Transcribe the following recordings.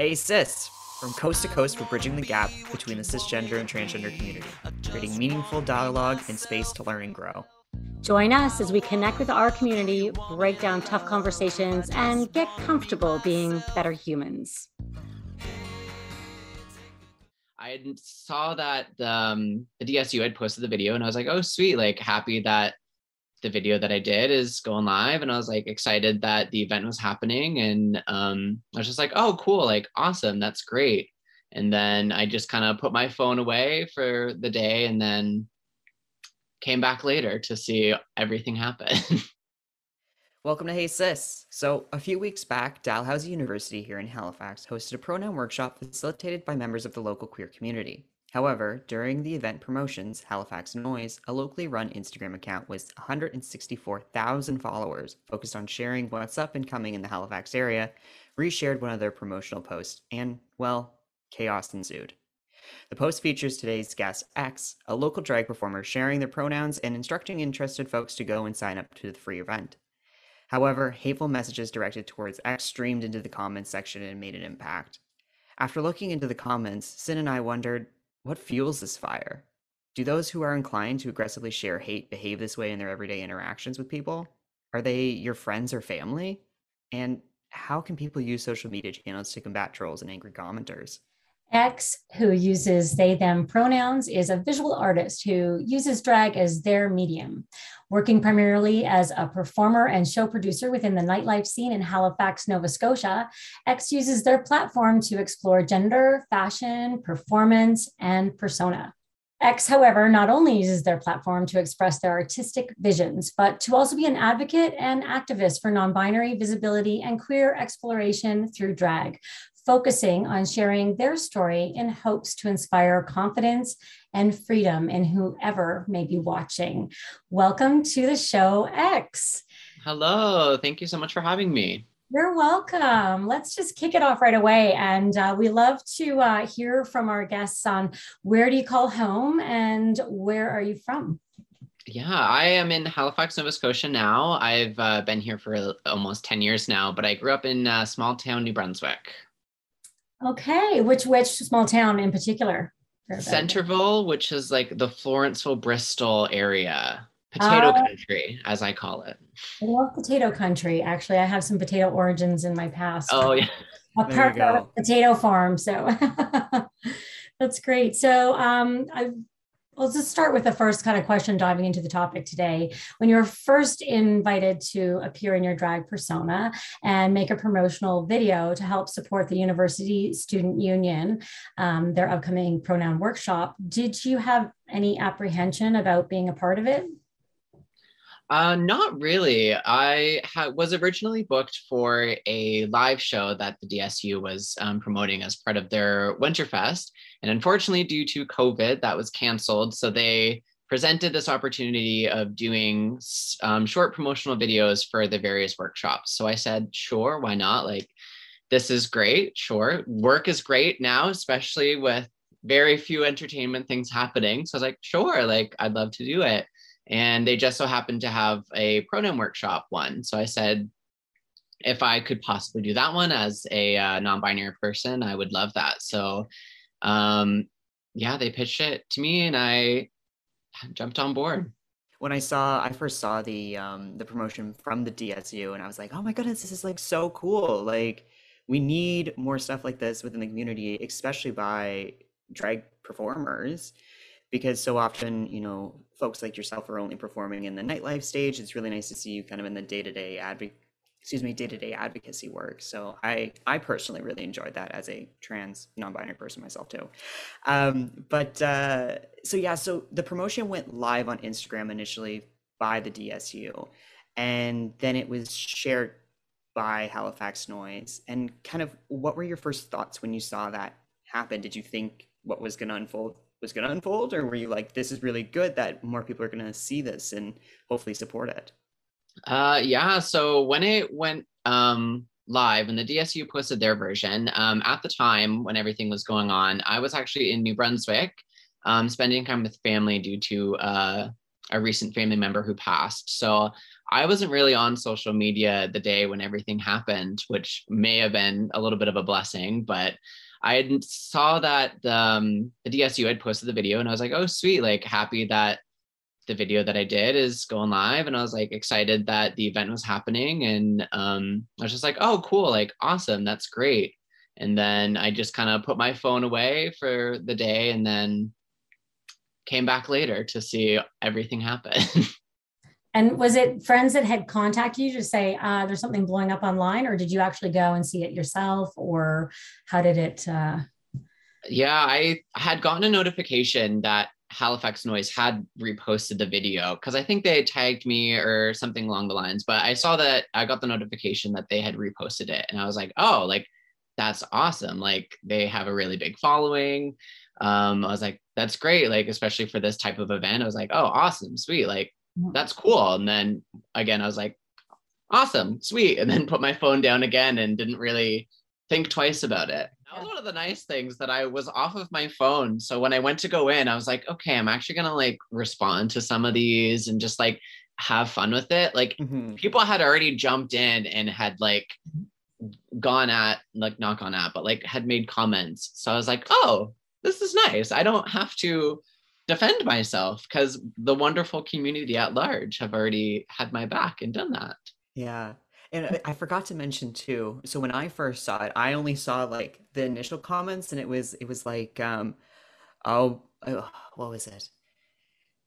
Hey Sis, from coast to coast, we're bridging the gap between the cisgender and transgender community, creating meaningful dialogue and space to learn and grow. Join us as we connect with our community, break down tough conversations, and get comfortable being better humans. I saw that um, the DSU had posted the video, and I was like, "Oh, sweet! Like, happy that the video that I did is going live, and I was like excited that the event was happening, and um, I was just like, oh, cool, like awesome, that's great. And then I just kind of put my phone away for the day, and then came back later to see everything happen. Welcome to Hey Sis. So, a few weeks back, Dalhousie University here in Halifax hosted a pronoun workshop facilitated by members of the local queer community. However, during the event promotions, Halifax Noise, a locally run Instagram account with 164,000 followers focused on sharing what's up and coming in the Halifax area, reshared one of their promotional posts, and, well, chaos ensued. The post features today's guest, X, a local drag performer sharing their pronouns and instructing interested folks to go and sign up to the free event. However, hateful messages directed towards X streamed into the comments section and made an impact. After looking into the comments, Sin and I wondered what fuels this fire? Do those who are inclined to aggressively share hate behave this way in their everyday interactions with people? Are they your friends or family? And how can people use social media channels to combat trolls and angry commenters? X, who uses they, them pronouns, is a visual artist who uses drag as their medium. Working primarily as a performer and show producer within the nightlife scene in Halifax, Nova Scotia, X uses their platform to explore gender, fashion, performance, and persona. X, however, not only uses their platform to express their artistic visions, but to also be an advocate and activist for non binary visibility and queer exploration through drag, focusing on sharing their story in hopes to inspire confidence and freedom in whoever may be watching. Welcome to the show, X. Hello. Thank you so much for having me. You're welcome. Let's just kick it off right away. And uh, we love to uh, hear from our guests on where do you call home and where are you from? Yeah, I am in Halifax, Nova Scotia now. I've uh, been here for almost 10 years now, but I grew up in uh, small town New Brunswick. Okay, which which small town in particular? Centerville, which is like the Florenceville, Bristol area, potato uh, country, as I call it. I love potato country. Actually, I have some potato origins in my past. Oh yeah, a part of potato farm. So that's great. So um, I let's just start with the first kind of question diving into the topic today. When you're first invited to appear in your drag persona and make a promotional video to help support the University Student Union, um, their upcoming pronoun workshop, did you have any apprehension about being a part of it? Uh, not really. I ha- was originally booked for a live show that the DSU was um, promoting as part of their Winterfest. And unfortunately, due to COVID, that was canceled. So they presented this opportunity of doing um, short promotional videos for the various workshops. So I said, sure, why not? Like, this is great. Sure. Work is great now, especially with very few entertainment things happening. So I was like, sure, like, I'd love to do it and they just so happened to have a pronoun workshop one. So I said, if I could possibly do that one as a uh, non-binary person, I would love that. So, um, yeah, they pitched it to me, and I jumped on board. When I saw, I first saw the um, the promotion from the DSU, and I was like, oh my goodness, this is like so cool! Like, we need more stuff like this within the community, especially by drag performers because so often, you know, folks like yourself are only performing in the nightlife stage. It's really nice to see you kind of in the day-to-day adv- excuse me, day-to-day advocacy work. So I I personally really enjoyed that as a trans non-binary person myself too. Um, but uh, so yeah, so the promotion went live on Instagram initially by the DSU, and then it was shared by Halifax Noise. And kind of, what were your first thoughts when you saw that happen? Did you think what was going to unfold was going to unfold or were you like this is really good that more people are going to see this and hopefully support it uh yeah so when it went um live and the dsu posted their version um at the time when everything was going on i was actually in new brunswick um spending time with family due to uh a recent family member who passed. So I wasn't really on social media the day when everything happened, which may have been a little bit of a blessing, but I saw that um, the DSU had posted the video and I was like, oh, sweet, like happy that the video that I did is going live. And I was like excited that the event was happening. And um, I was just like, oh, cool, like awesome, that's great. And then I just kind of put my phone away for the day and then came back later to see everything happen. and was it friends that had contacted you to say uh, there's something blowing up online, or did you actually go and see it yourself, or how did it? Uh... Yeah, I had gotten a notification that Halifax Noise had reposted the video because I think they tagged me or something along the lines. But I saw that I got the notification that they had reposted it, and I was like, oh, like that's awesome. Like they have a really big following. Um, I was like, that's great. Like, especially for this type of event, I was like, oh, awesome, sweet. Like, that's cool. And then again, I was like, awesome, sweet. And then put my phone down again and didn't really think twice about it. That was one of the nice things that I was off of my phone. So when I went to go in, I was like, okay, I'm actually gonna like respond to some of these and just like have fun with it. Like mm-hmm. people had already jumped in and had like gone at like not gone at, but like had made comments. So I was like, oh, this is nice. I don't have to defend myself because the wonderful community at large have already had my back and done that. Yeah. And I forgot to mention too. So when I first saw it, I only saw like the initial comments, and it was it was like, um, oh, oh what was it?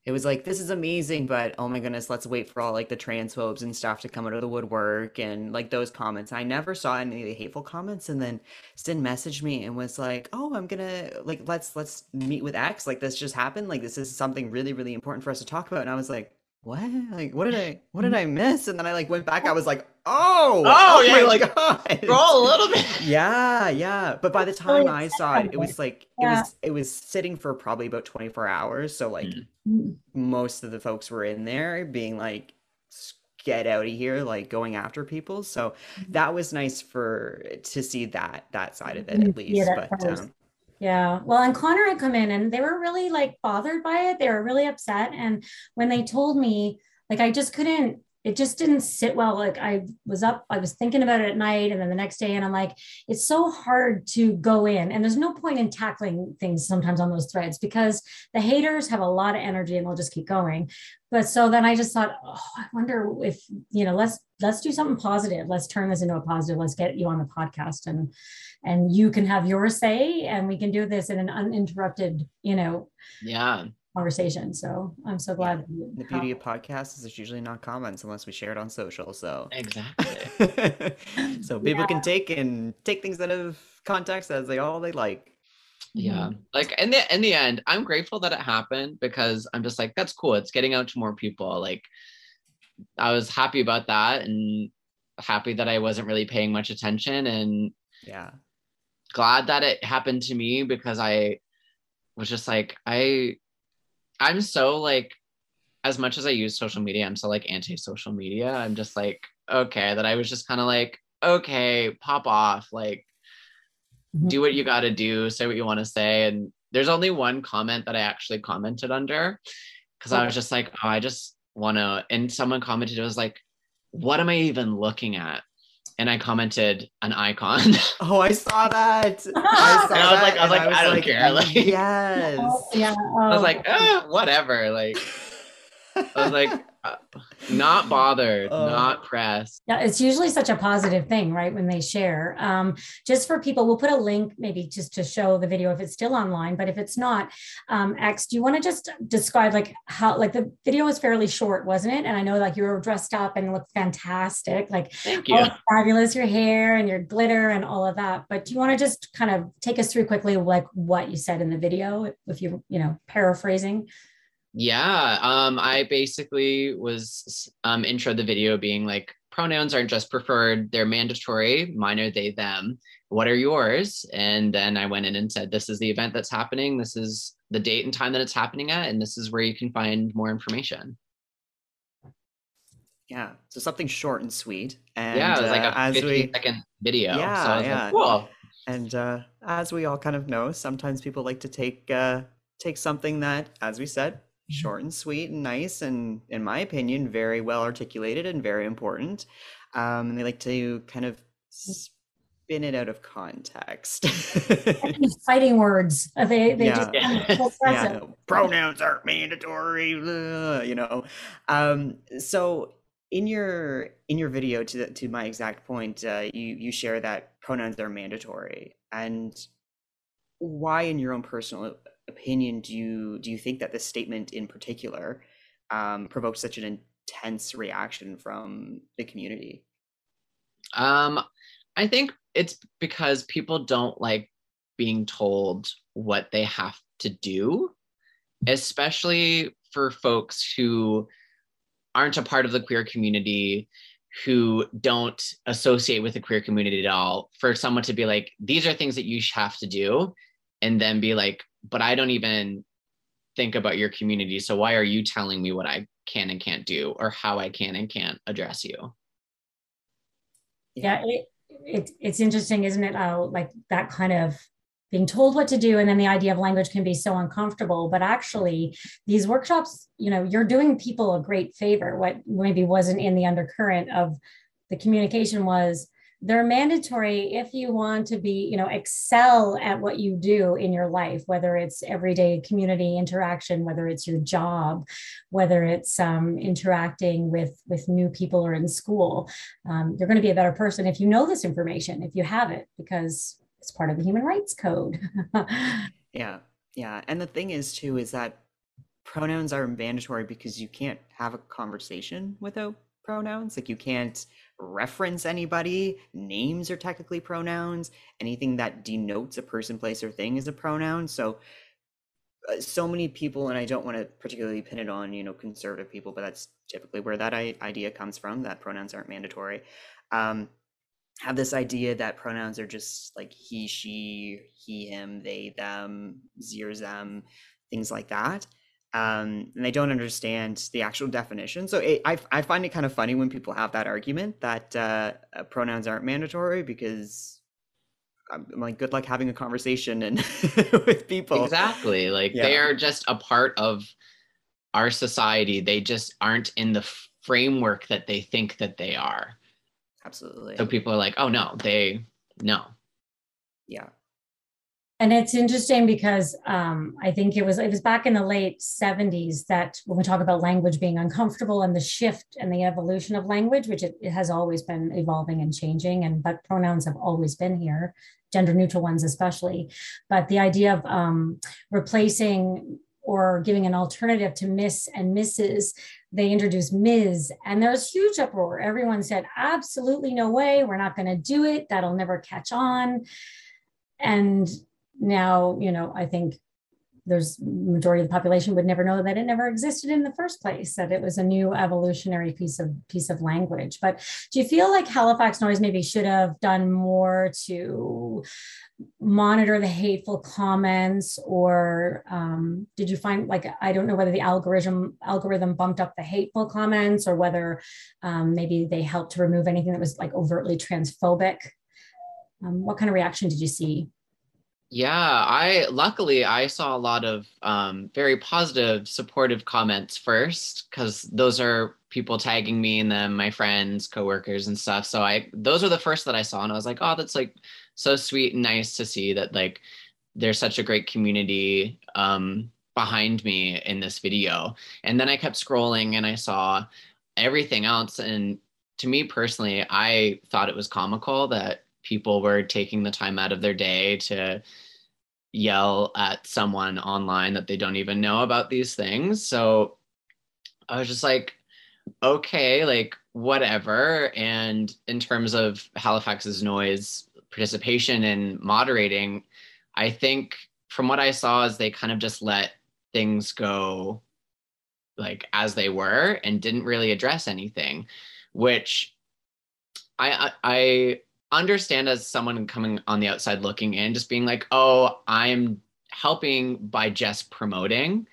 It was like this is amazing but oh my goodness let's wait for all like the transphobes and stuff to come out of the woodwork and like those comments. I never saw any of the hateful comments and then Sin messaged me and was like oh i'm gonna like let's let's meet with x like this just happened like this is something really really important for us to talk about and i was like what? Like what did i what did i miss? And then i like went back i was like oh oh, oh yeah like God. roll a little bit yeah yeah but by the time i saw it it was like it was it was sitting for probably about 24 hours so like mm. most of the folks were in there being like get out of here like going after people so mm-hmm. that was nice for to see that that side of it at least yeah, but um, yeah. Well, and Connor had come in and they were really like bothered by it. They were really upset. And when they told me, like, I just couldn't, it just didn't sit well. Like, I was up, I was thinking about it at night and then the next day, and I'm like, it's so hard to go in. And there's no point in tackling things sometimes on those threads because the haters have a lot of energy and they'll just keep going. But so then I just thought, oh, I wonder if, you know, let's, let's do something positive. Let's turn this into a positive. Let's get you on the podcast and, and you can have your say and we can do this in an uninterrupted you know yeah conversation so i'm so glad yeah. the beauty of podcasts is it's usually not comments unless we share it on social so. Exactly. So people yeah. can take and take things out of context as they all they like. Yeah. Like in the in the end i'm grateful that it happened because i'm just like that's cool. It's getting out to more people. Like i was happy about that and happy that i wasn't really paying much attention and yeah. glad that it happened to me because I was just like, I, I'm so like, as much as I use social media, I'm so like anti social media. I'm just like, okay, that I was just kind of like, okay, pop off, like, mm-hmm. do what you got to do, say what you want to say. And there's only one comment that I actually commented under because okay. I was just like, oh, I just want to. And someone commented, it was like, what am I even looking at? And I commented an icon. Oh, I saw that. I saw and I was like, I was like, I, was I don't like, care. Like, yes. Oh, yeah. Oh. I was like, oh, ah, whatever. Like, I was like, not bothered, uh, not pressed. Yeah, it's usually such a positive thing, right? When they share. Um, just for people, we'll put a link maybe just to show the video if it's still online, but if it's not, um, X, do you want to just describe like how like the video was fairly short, wasn't it? And I know like you were dressed up and looked fantastic, like thank you. fabulous, your hair and your glitter and all of that. But do you want to just kind of take us through quickly like what you said in the video, if you, you know, paraphrasing? Yeah, um, I basically was um, intro the video being like pronouns aren't just preferred; they're mandatory. Mine are they them. What are yours? And then I went in and said, "This is the event that's happening. This is the date and time that it's happening at, and this is where you can find more information." Yeah, so something short and sweet. And yeah, it was like a uh, 50 we, second video. Yeah, so yeah. Like, cool. And uh, as we all kind of know, sometimes people like to take uh, take something that, as we said, short and sweet and nice, and in my opinion, very well articulated and very important. Um, and they like to kind of spin it out of context. Fighting words. Uh, They they Yeah. just yeah, no, pronouns aren't mandatory, blah, you know. Um, so in your in your video, to the, to my exact point, uh, you you share that pronouns are mandatory, and why, in your own personal opinion, do you do you think that this statement in particular um, provoked such an intense reaction from the community? Um, I think it's because people don't like being told what they have to do, especially for folks who aren't a part of the queer community, who don't associate with the queer community at all. For someone to be like, these are things that you have to do, and then be like, but I don't even think about your community. So why are you telling me what I can and can't do or how I can and can't address you? yeah it, it it's interesting isn't it how like that kind of being told what to do and then the idea of language can be so uncomfortable but actually these workshops you know you're doing people a great favor what maybe wasn't in the undercurrent of the communication was they're mandatory if you want to be you know excel at what you do in your life whether it's everyday community interaction whether it's your job whether it's um, interacting with with new people or in school um, you're going to be a better person if you know this information if you have it because it's part of the human rights code Yeah, yeah. And the thing is, too, is that pronouns are mandatory because you can't have a conversation without pronouns. Like, you can't reference anybody. Names are technically pronouns. Anything that denotes a person, place, or thing is a pronoun. So, uh, so many people, and I don't want to particularly pin it on, you know, conservative people, but that's typically where that I- idea comes from, that pronouns aren't mandatory. Um, have this idea that pronouns are just like he, she, he, him, they, them, zers, them, things like that. Um, and they don't understand the actual definition. So it, I, I find it kind of funny when people have that argument that uh, uh, pronouns aren't mandatory because I'm, I'm like, good luck having a conversation and with people. Exactly. Like they are just a part of our society. They just aren't in the framework that they think that they are. Absolutely. So people are like, oh no, they no. Yeah. And it's interesting because um, I think it was it was back in the late 70s that when we talk about language being uncomfortable and the shift and the evolution of language, which it, it has always been evolving and changing, and but pronouns have always been here, gender neutral ones especially. But the idea of um, replacing or giving an alternative to Miss and Mrs. They introduced Ms. and there was huge uproar. Everyone said, absolutely no way, we're not going to do it. That'll never catch on. And now, you know, I think there's majority of the population would never know that it never existed in the first place, that it was a new evolutionary piece of piece of language. But do you feel like Halifax Noise maybe should have done more to monitor the hateful comments? Or um, did you find like i don't know whether the algorithm algorithm bumped up the hateful comments or whether um, maybe they helped to remove anything that was like overtly transphobic. Um, what kind of reaction did you see Yeah, I luckily I saw a lot of um, very positive, supportive comments first because those are people tagging me and then my friends, coworkers, and stuff. So I those are the first that I saw, and I was like, oh, that's like so sweet and nice to see that like there's such a great community um, behind me in this video. And then I kept scrolling and I saw everything else, and to me personally, I thought it was comical that people were taking the time out of their day to yell at someone online that they don't even know about these things. So I was just like, okay, like whatever. And in terms of Halifax's noise participation and moderating, I think from what I saw is they kind of just let things go like as they were and didn't really address anything, which I, I understand as someone coming on the outside looking in, just being like, oh, I'm helping by just promoting.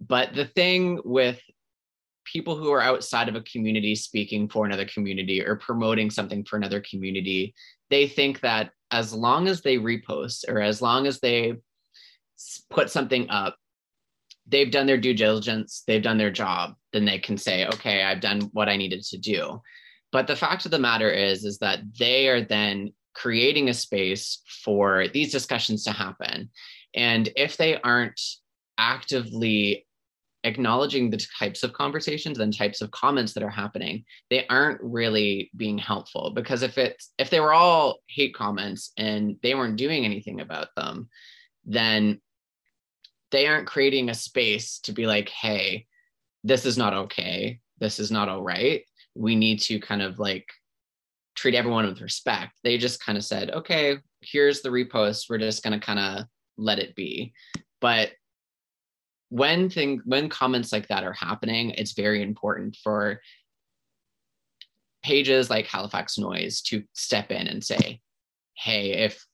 But the thing with people who are outside of a community speaking for another community or promoting something for another community, they think that as long as they repost or as long as they put something up, they've done their due diligence, they've done their job, then they can say, okay, I've done what I needed to do. But the fact of the matter is, is that they are then creating a space for these discussions to happen. And if they aren't actively acknowledging the types of conversations and types of comments that are happening they aren't really being helpful. Because if it's if they were all hate comments and they weren't doing anything about them then they aren't creating a space to be like hey this is not okay. This is not all right we need to kind of like treat everyone with respect. They just kind of said okay here's the repost. We're just going to kind of let it be. But when thing when comments like that are happening, it's very important for pages like Halifax Noise to step in and say, hey, if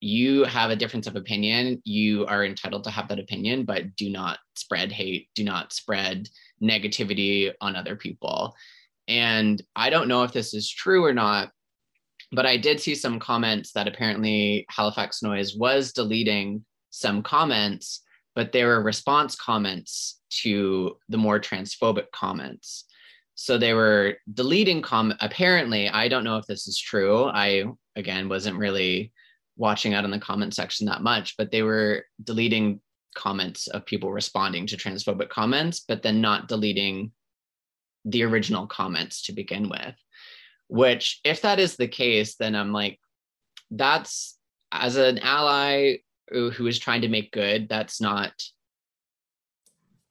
you have a difference of opinion, you are entitled to have that opinion, but do not spread hate, do not spread negativity on other people. And I don't know if this is true or not, but I did see some comments that apparently Halifax Noise was deleting some comments but there were response comments to the more transphobic comments. So they were deleting comment. Apparently, I don't know if this is true. I again wasn't really watching out in the comment section that much, but they were deleting comments of people responding to transphobic comments, but then not deleting the original comments to begin with. Which, if that is the case, then I'm like, that's as an ally who is trying to make good, that's not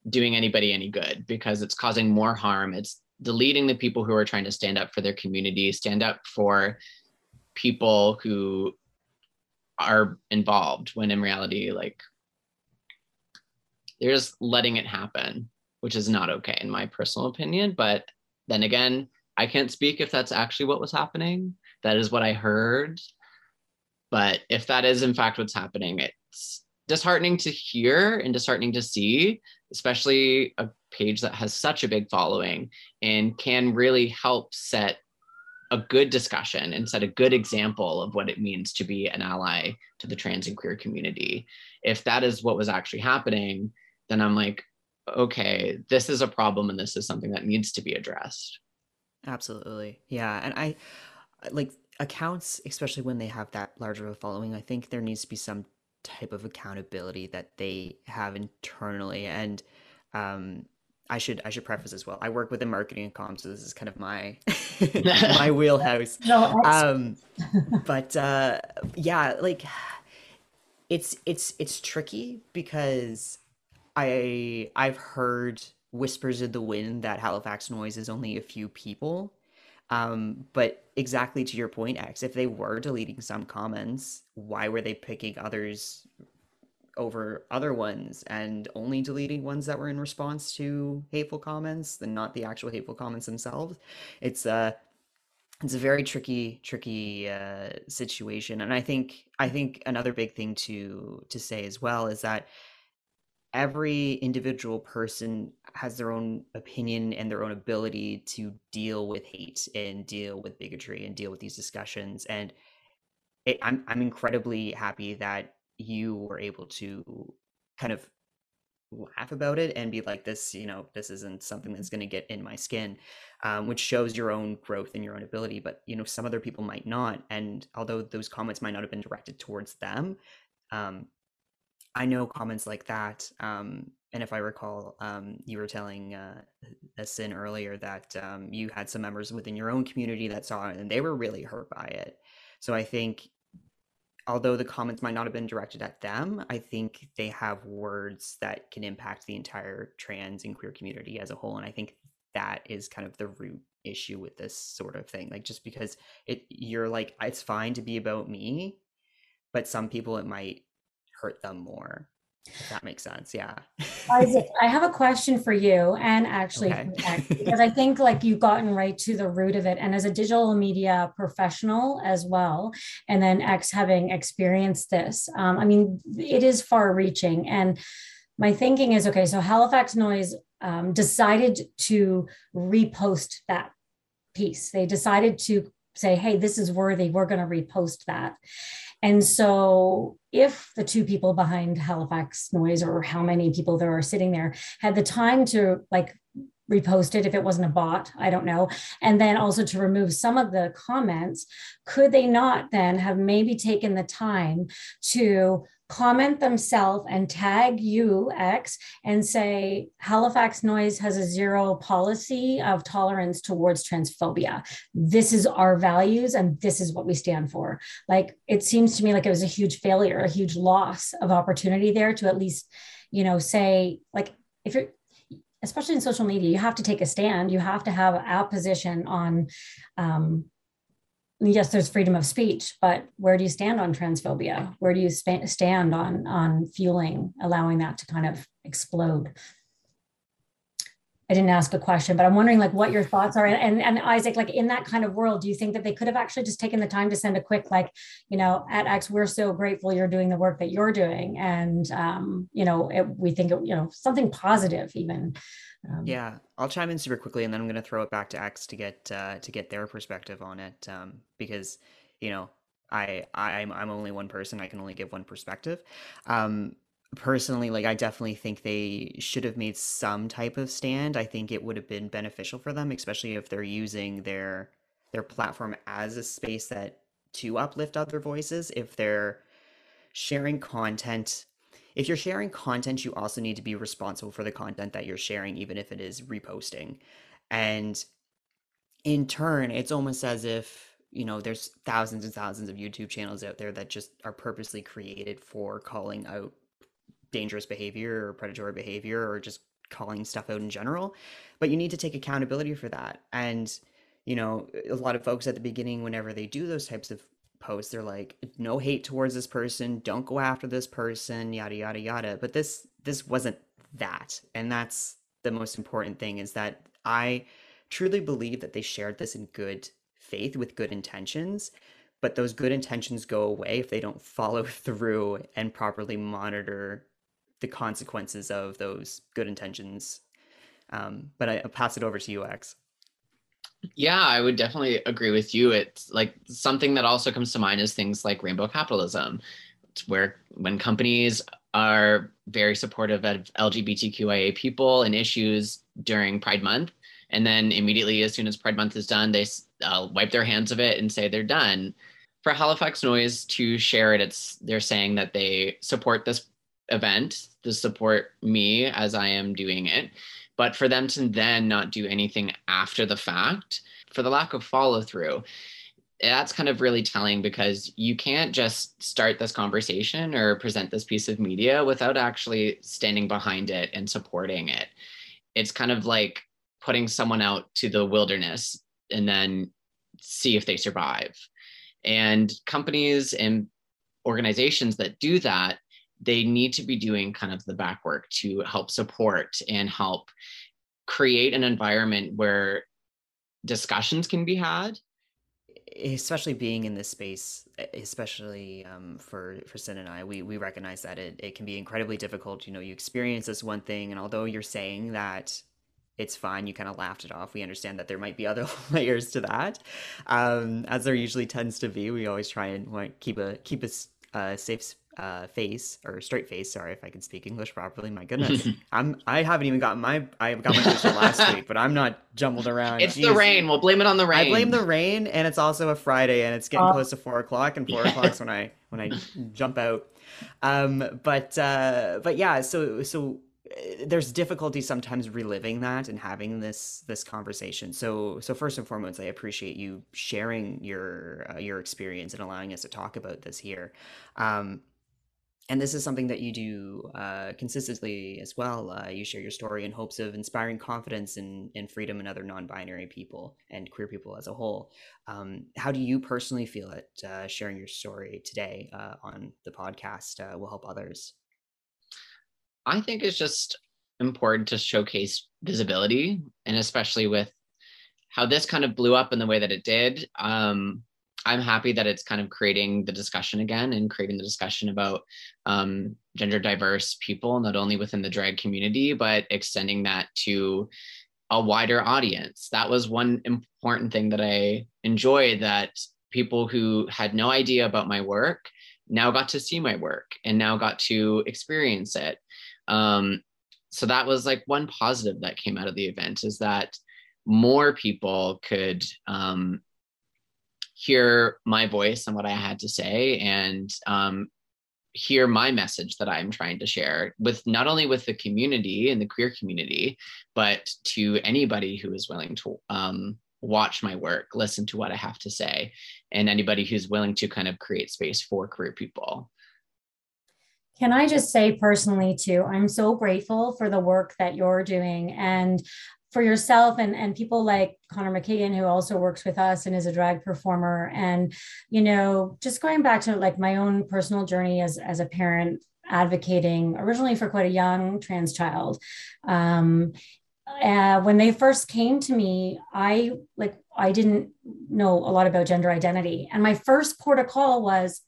doing anybody any good because it's causing more harm. It's deleting the people who are trying to stand up for their community, stand up for people who are involved when in reality, like they're just letting it happen, which is not okay in my personal opinion. But then again, I can't speak if that's actually what was happening. That is what I heard. But if that is in fact what's happening, it's disheartening to hear and disheartening to see, especially a page that has such a big following and can really help set a good discussion and set a good example of what it means to be an ally to the trans and queer community. If that is what was actually happening, then I'm like, okay, this is a problem and this is something that needs to be addressed. Absolutely. Yeah. And I like accounts, especially when they have that larger of a following, I think there needs to be some type of accountability that they have internally. And um, I should I should preface as well. I work within marketing and comms, so this is kind of my my wheelhouse. No, um, but uh, yeah, like it's it's it's tricky because I I've heard whispers in the wind that Halifax Noise is only a few people um, but exactly to your point, X, if they were deleting some comments, why were they picking others over other ones and only deleting ones that were in response to hateful comments and not the actual hateful comments themselves? It's a it's a very tricky tricky uh, situation and i think i think another big thing to to say as well is that every individual person has their own opinion and their own ability to deal with hate and deal with bigotry and deal with these discussions and it, I'm I'm incredibly happy that you were able to kind of laugh about it and be like this you know this isn't something that's going to get in my skin um, which shows your own growth and your own ability but you know some other people might not and although those comments might not have been directed towards them um, I know comments like that. Um, and if I recall, um, you were telling uh, Sin earlier that um, you had some members within your own community that saw it and they were really hurt by it. So I think, although the comments might not have been directed at them, I think they have words that can impact the entire trans and queer community as a whole. And I think that is kind of the root issue with this sort of thing. Like just because it, you're like, it's fine to be about me, but some people it might hurt them more if that makes sense. Yeah. Isaac i have a question for you and actually okay. because i think like you've gotten right to the root of it. And as a digital media professional as well and then x having experienced this um, i mean it is far reaching and my thinking is okay so halifax noise um, decided to repost that piece. They decided to say, hey, this is worthy. We're going to repost that. And so, if the two people behind Halifax Noise, or how many people there are sitting there, had the time to like repost it if it wasn't a bot, I don't know, and then also to remove some of the comments, could they not then have maybe taken the time to comment themselves and tag you X and say Halifax Noise has a zero policy of tolerance towards transphobia. This is our values and this is what we stand for. Like it seems to me like it was a huge failure, a huge loss of opportunity there to at least, you know, say like if you're especially in social media, you have to take a stand. You have to have a position on um, yes, there's freedom of speech, but where do you stand on transphobia? Where do you sp- stand on on fueling, allowing that to kind of explode? I didn't ask a question, but I'm wondering like what your thoughts are. And, and Isaac, like in that kind of world, do you think that they could have actually just taken the time to send a quick, like, you know, at X, we're so grateful you're doing the work that you're doing. And, um, you know, it, we think, it, you know, something positive even. Um, yeah, I'll chime in super quickly, and then I'm going to throw it back to X to get uh, to get their perspective on it, um, because you know I I'm I'm only one person. I can only give one perspective. Um, personally, like I definitely think they should have made some type of stand. I think it would have been beneficial for them, especially if they're using their their platform as a space that to uplift other voices. If they're sharing content if you're sharing content, you also need to be responsible for the content that you're sharing, even if it is reposting. And in turn, it's almost as if, you know, there's thousands and thousands of YouTube channels out there that just are purposely created for calling out dangerous behavior or predatory behavior or just calling stuff out in general. But you need to take accountability for that. And, you know, a lot of folks at the beginning, whenever they do those types of posts they're like no hate towards this person don't go after this person yada yada yada but this this wasn't that and that's the most important thing is that i truly believe that they shared this in good faith with good intentions but those good intentions go away if they don't follow through and properly monitor the consequences of those good intentions um, but I, i'll pass it over to you x yeah, I would definitely agree with you. It's like something that also comes to mind is things like rainbow capitalism, where when companies are very supportive of LGBTQIA people and issues during Pride Month, and then immediately as soon as Pride Month is done, they uh, wipe their hands of it and say they're done. For Halifax Noise to share it, it's they're saying that they support this event, to support me as I am doing it, but for them to then not do anything after the fact, for the lack of follow through, that's kind of really telling because you can't just start this conversation or present this piece of media without actually standing behind it and supporting it. It's kind of like putting someone out to the wilderness and then see if they survive. And companies and organizations that do that they need to be doing kind of the back work to help support and help create an environment where discussions can be had. Especially being in this space especially um, for for sin and i we we recognize that it, it can be incredibly difficult. You know you experience this one thing and although you're saying that it's fine you kind of laughed it off we understand that there might be other layers to that. Um, as there usually tends to be we always try and want, keep a keep a, a safe uh, face or straight face. Sorry if I can speak English properly. My goodness, I'm I haven't even gotten my I got my booster last week, but I'm not jumbled around. It's Jeez. the rain. We'll blame it on the rain. I blame the rain, and it's also a Friday, and it's getting oh. close to four o'clock, and four o'clock's when I when I jump out. Um, but uh, but yeah, so so there's difficulty sometimes reliving that and having this this conversation. So so first and foremost, I appreciate you sharing your uh, your experience and allowing us to talk about this here. Um, and this is something that you do uh, consistently as well. Uh, you share your story in hopes of inspiring confidence in, in freedom in other non-binary people and queer people as a whole. Um, how do you personally feel it uh, sharing your story today uh, on the podcast uh, will help others? I think it's just important to showcase visibility, and especially with how this kind of blew up in the way that it did. Um, I'm happy that it's kind of creating the discussion again and creating the discussion about um, gender diverse people, not only within the drag community, but extending that to a wider audience. That was one important thing that I enjoyed that people who had no idea about my work now got to see my work and now got to experience it. Um, so that was like one positive that came out of the event is that more people could um, hear my voice and what I had to say and um, hear my message that I'm trying to share with not only with the community and the queer community, but to anybody who is willing to um, watch my work, listen to what I have to say, and anybody who's willing to kind of create space for queer people. Can I just say personally, too, I'm so grateful for the work that you're doing. And for yourself and, and people like Connor McKagan, who also works with us and is a drag performer. And, you know, just going back to like my own personal journey as, as a parent, advocating originally for quite a young trans child. Um, uh, when they first came to me, I like I didn't know a lot about gender identity, and my first port of call was,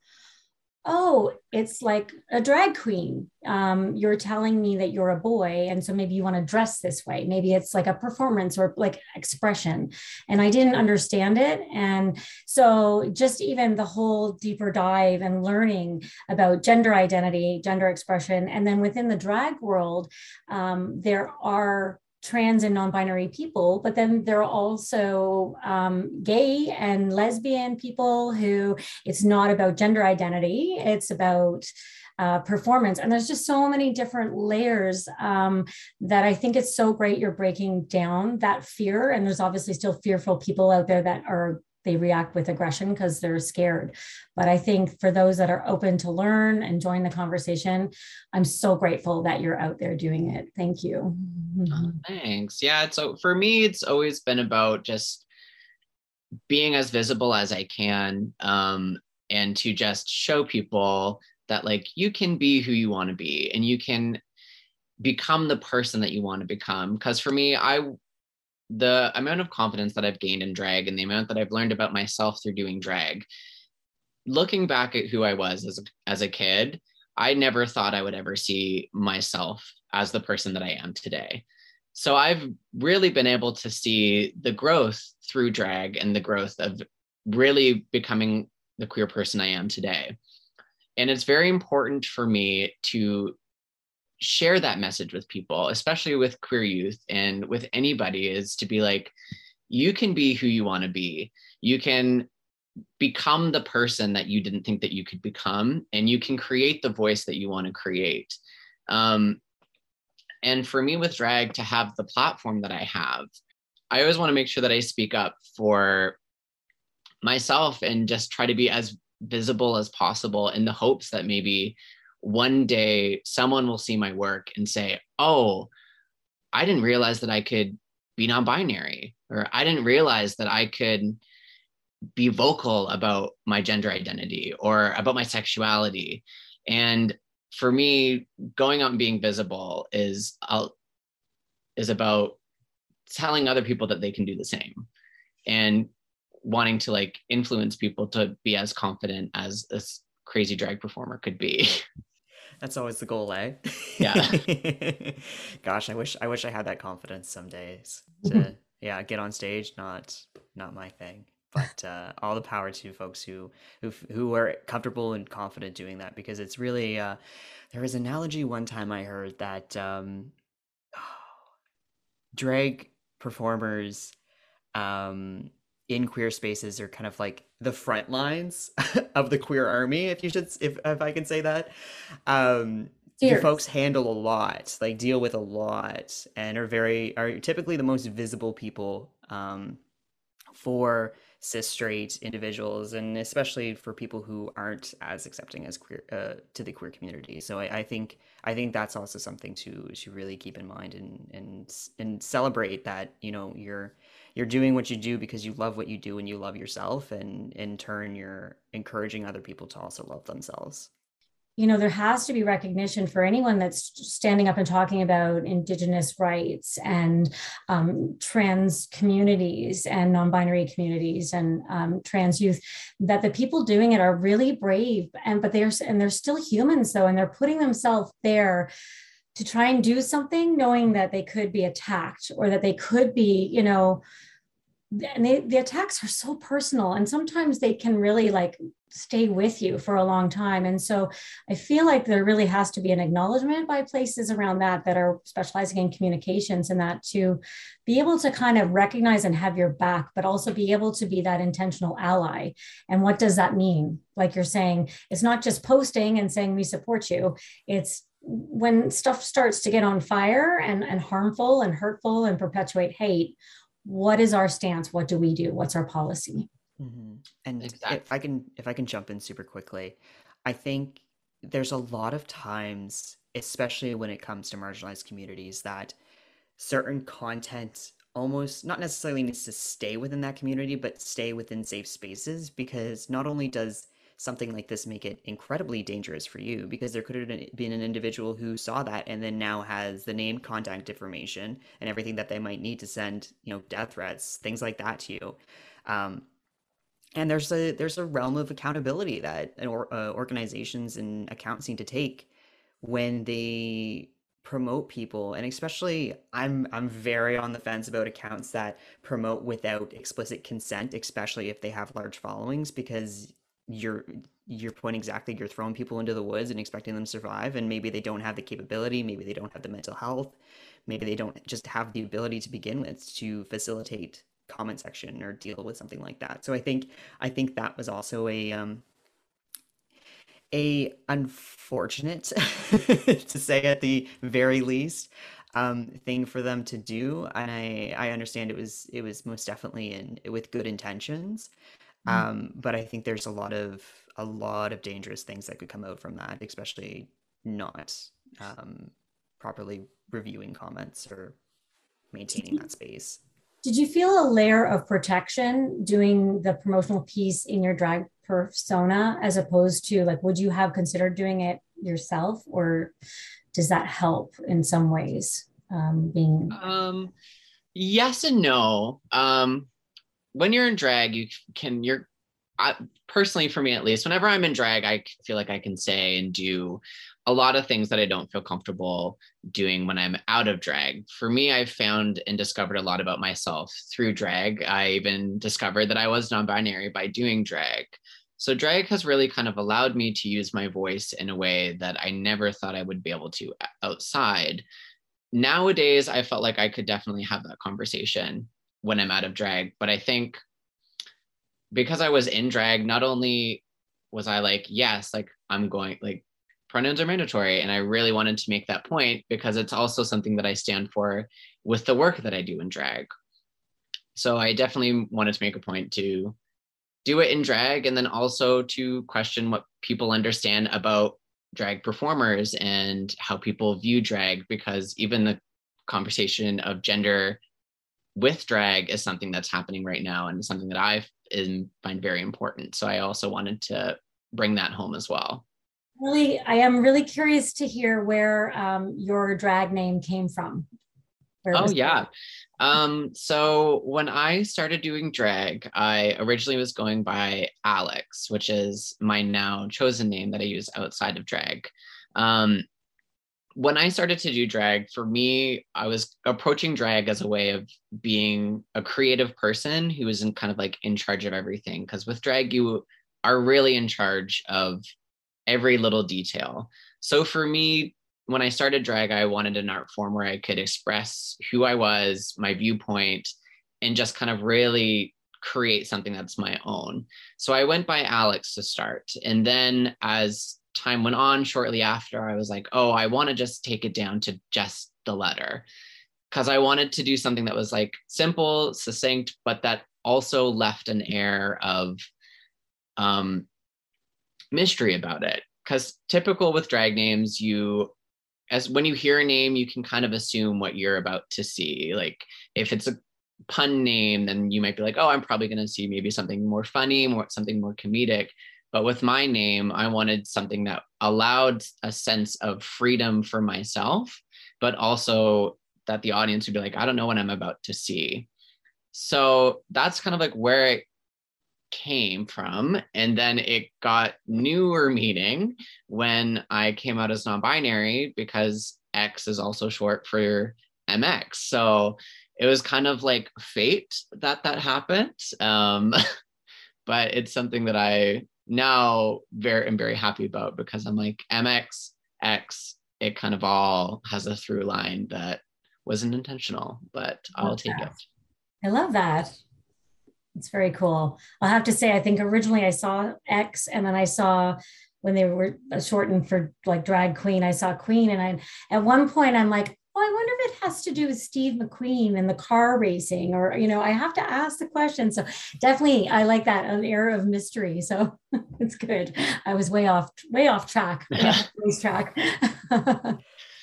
oh, it's like a drag queen. Um, you're telling me that you're a boy. And so maybe you want to dress this way. Maybe it's like a performance or like expression. And I didn't understand it. And so just even the whole deeper dive and learning about gender identity, gender expression. And then within the drag world, um, there are trans and non-binary people but then there are also um, gay and lesbian people who it's not about gender identity it's about uh, performance. And there's just so many different layers um, that i think it's so great you're breaking down that fear. And there's obviously still fearful people out there that are they react with aggression because they're scared. But I think for those that are open to learn and join the conversation, I'm so grateful that you're out there doing it. Thank you. Oh, thanks. Yeah. So for me, it's always been about just being as visible as I can um, and to just show people that like you can be who you want to be and you can become the person that you want to become. Because for me, I the amount of confidence that I've gained in drag and the amount that I've learned about myself through doing drag, looking back at who I was as a, as a kid, I never thought I would ever see myself as the person that I am today. So I've really been able to see the growth through drag and the growth of really becoming the queer person I am today. And it's very important for me to share that message with people, especially with queer youth and with anybody, is to be like, you can be who you want to be. You can become the person that you didn't think that you could become, and you can create the voice that you want to create. Um, and for me, with drag, to have the platform that I have, I always want to make sure that I speak up for myself and just try to be as visible as possible in the hopes that maybe one day someone will see my work and say, oh, I didn't realize that I could be non binary, or I didn't realize that I could be vocal about my gender identity or about my sexuality. And for me, going out and being visible is uh, is about telling other people that they can do the same and wanting to like influence people to be as confident as this crazy drag performer could be. That's always the goal, eh? Yeah. Gosh, I wish I wish I had that confidence some days to yeah, get on stage, not not my thing. But uh, all the power to folks who who who are comfortable and confident doing that because it's really uh, there was an analogy one time I heard that um, drag performers um, in queer spaces are kind of like the front lines of the queer army if you should if, if i can say that. Um you folks handle a lot like deal with a lot and are very are typically the most visible people um for cis straight individuals and especially for people who aren't as accepting as queer uh, to the queer community. So I, I, think i think that's also something to to really keep in mind and and and celebrate that you know you're you're doing what you do because you love what you do and you love yourself and in turn you're encouraging other people to also love themselves. You know there has to be recognition for anyone that's standing up and talking about indigenous rights and um, trans communities and non-binary communities and um, trans youth that the people doing it are really brave and but they're and they're still humans though and they're putting themselves there to try and do something knowing that they could be attacked or that they could be you know and they, the attacks are so personal and sometimes they can really like stay with you for a long time. And so i feel like there really has to be an acknowledgement by places around that that are specializing in communications and that to be able to kind of recognize and have your back but also be able to be that intentional ally. And what does that mean? Like you're saying it's not just posting and saying we support you. It's when stuff starts to get on fire and, and harmful and hurtful and perpetuate hate what is our stance what do we do what's our policy mm-hmm. and exactly. if i can if i can jump in super quickly i think there's a lot of times especially when it comes to marginalized communities that certain content almost not necessarily needs to stay within that community but stay within safe spaces because not only does something like this make it incredibly dangerous for you because there could have been an individual who saw that and then now has the name contact information and everything that they might need to send you know death threats things like that to you. Um, and there's a there's a realm of accountability that uh, organizations and accounts need to take when they promote people. And especially i'm i'm very on the fence about accounts that promote without explicit consent especially if they have large followings because you're you're exactly you're throwing people into the woods and expecting them to survive and maybe they don't have the capability maybe they don't have the mental health maybe they don't just have the ability to begin with to facilitate comment section or deal with something like that so i think i think that was also a um a unfortunate to say at the very least um thing for them to do and i i understand it was it was most definitely in with good intentions. Um, but I think there's a lot of a lot of dangerous things that could come out from that, especially not um, properly reviewing comments or maintaining that space. Did you feel a layer of protection doing the promotional piece in your drag persona as opposed to like would you have considered doing it yourself or does that help in some ways um, being um, yes and no um, when you're in drag, you can you're I, personally for me at least whenever i'm in drag i feel like i can say and do a lot of things that i don't feel comfortable doing when i'm out of drag. For me i've found and discovered a lot about myself through drag. I even discovered that i was non-binary by doing drag. So drag has really kind of allowed me to use my voice in a way that i never thought i would be able to outside. Nowadays i felt like i could definitely have that conversation when I'm out of drag. But I think because I was in drag, not only was I like, yes, like I'm going, like pronouns are mandatory. And I really wanted to make that point because it's also something that I stand for with the work that I do in drag. So I definitely wanted to make a point to do it in drag and then also to question what people understand about drag performers and how people view drag because even the conversation of gender with drag is something that's happening right now and something that I find very important. So I also wanted to bring that home as well. Really, I am really curious to hear where um, your drag name came from. Where oh yeah. Um, so when I started doing drag, I originally was going by Alex, which is my now chosen name that I use outside of drag. Um, when I started to do drag, for me, I was approaching drag as a way of being a creative person who was in kind of like in charge of everything. Because with drag, you are really in charge of every little detail. So for me, when I started drag, I wanted an art form where I could express who I was, my viewpoint, and just kind of really create something that's my own. So I went by Alex to start. And then as time went on shortly after i was like oh i want to just take it down to just the letter. Because i wanted to do something that was like simple succinct but that also left an air of um, mystery about it. Because typical with drag names you as when you hear a name you can kind of assume what you're about to see. Like if it's a pun name then you might be like oh i'm probably going to see maybe something more funny more something more comedic but with my name, I wanted something that allowed a sense of freedom for myself, but also that the audience would be like, I don't know what I'm about to see. So that's kind of like where it came from. And then it got newer meaning when I came out as non binary because X is also short for MX. So it was kind of like fate that that happened. Um, but it's something that I now very am very happy about because I'm like MX X. It kind of all has a through line that wasn't intentional, but I'll take it. I love that. It's very cool. I'll have to say, I think originally I saw X and then I saw when they were shortened for like drag queen, I saw queen. And I, at one point, I'm like, oh, I wonder if it has to do with Steve McQueen and the car racing, or, you know, I have to ask the question. So definitely, I like that an air of mystery. So it's good. I was way off, way off track, race track.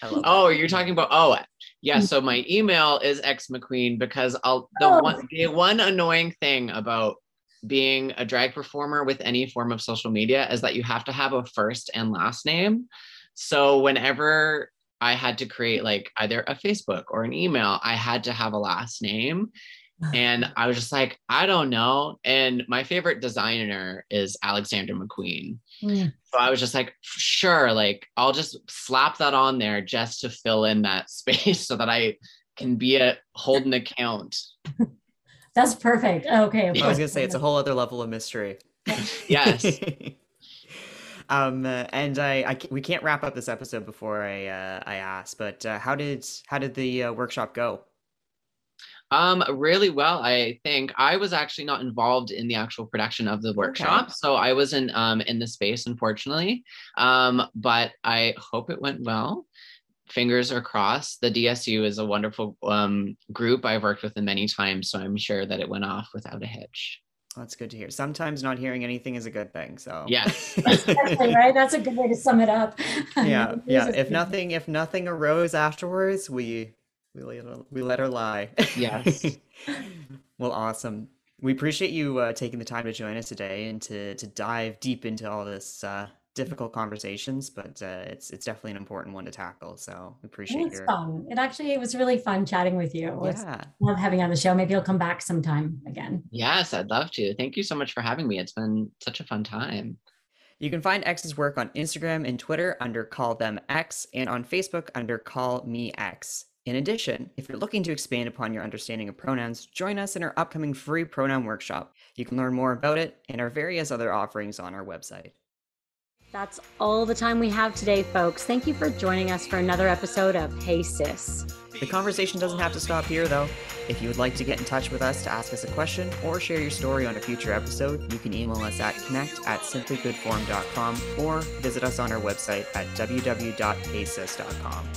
oh, you're talking about, oh, yeah, so my email is X McQueen because I'll the oh. one the one annoying thing about being a drag performer with any form of social media is that you have to have a first and last name. So whenever I had to create like either a Facebook or an email, I had to have a last name. And I was just like, I don't know. And my favorite designer is Alexander McQueen. Mm. So I was just like, sure, like I'll just slap that on there just to fill in that space so that I can be a hold an account. That's perfect. Okay. I was gonna say it's a whole other level of mystery. yes. Um, uh, and I, I, we can't wrap up this episode before I, uh, I ask, but uh, how did how did the uh, workshop go? Um, really well, I think. I was actually not involved in the actual production of the workshop, okay. so I wasn't um, in the space, unfortunately. Um, but I hope it went well. Fingers are crossed. The DSU is a wonderful um, group I've worked with them many times, so I'm sure that it went off without a hitch. That's good to hear. Sometimes not hearing anything is a good thing. So yes, right. That's a good way to sum it up. Yeah, yeah. If nothing, if nothing arose afterwards, we we let her, we let her lie. Yes. well, awesome. We appreciate you uh, taking the time to join us today and to to dive deep into all this uh, difficult conversations, but uh, it's it's definitely an important one to tackle. So we appreciate it. It's your... fun. It actually it was really fun chatting with you. Yeah. Love having you on the show. Maybe you'll come back sometime again. Yes, I'd love to. Thank you so much for having me. It's been such a fun time. You can find X's work on Instagram and Twitter under Call Them X and on Facebook under Call Me X. In addition, if you're looking to expand upon your understanding of pronouns, join us in our upcoming free pronoun workshop. You can learn more about it and our various other offerings on our website. That's all the time we have today, folks. Thank you for joining us for another episode of Hey Sis. The conversation doesn't have to stop here, though. If you would like to get in touch with us to ask us a question or share your story on a future episode, you can email us at connect at simplygoodform.com or visit us on our website at www.heysis.com.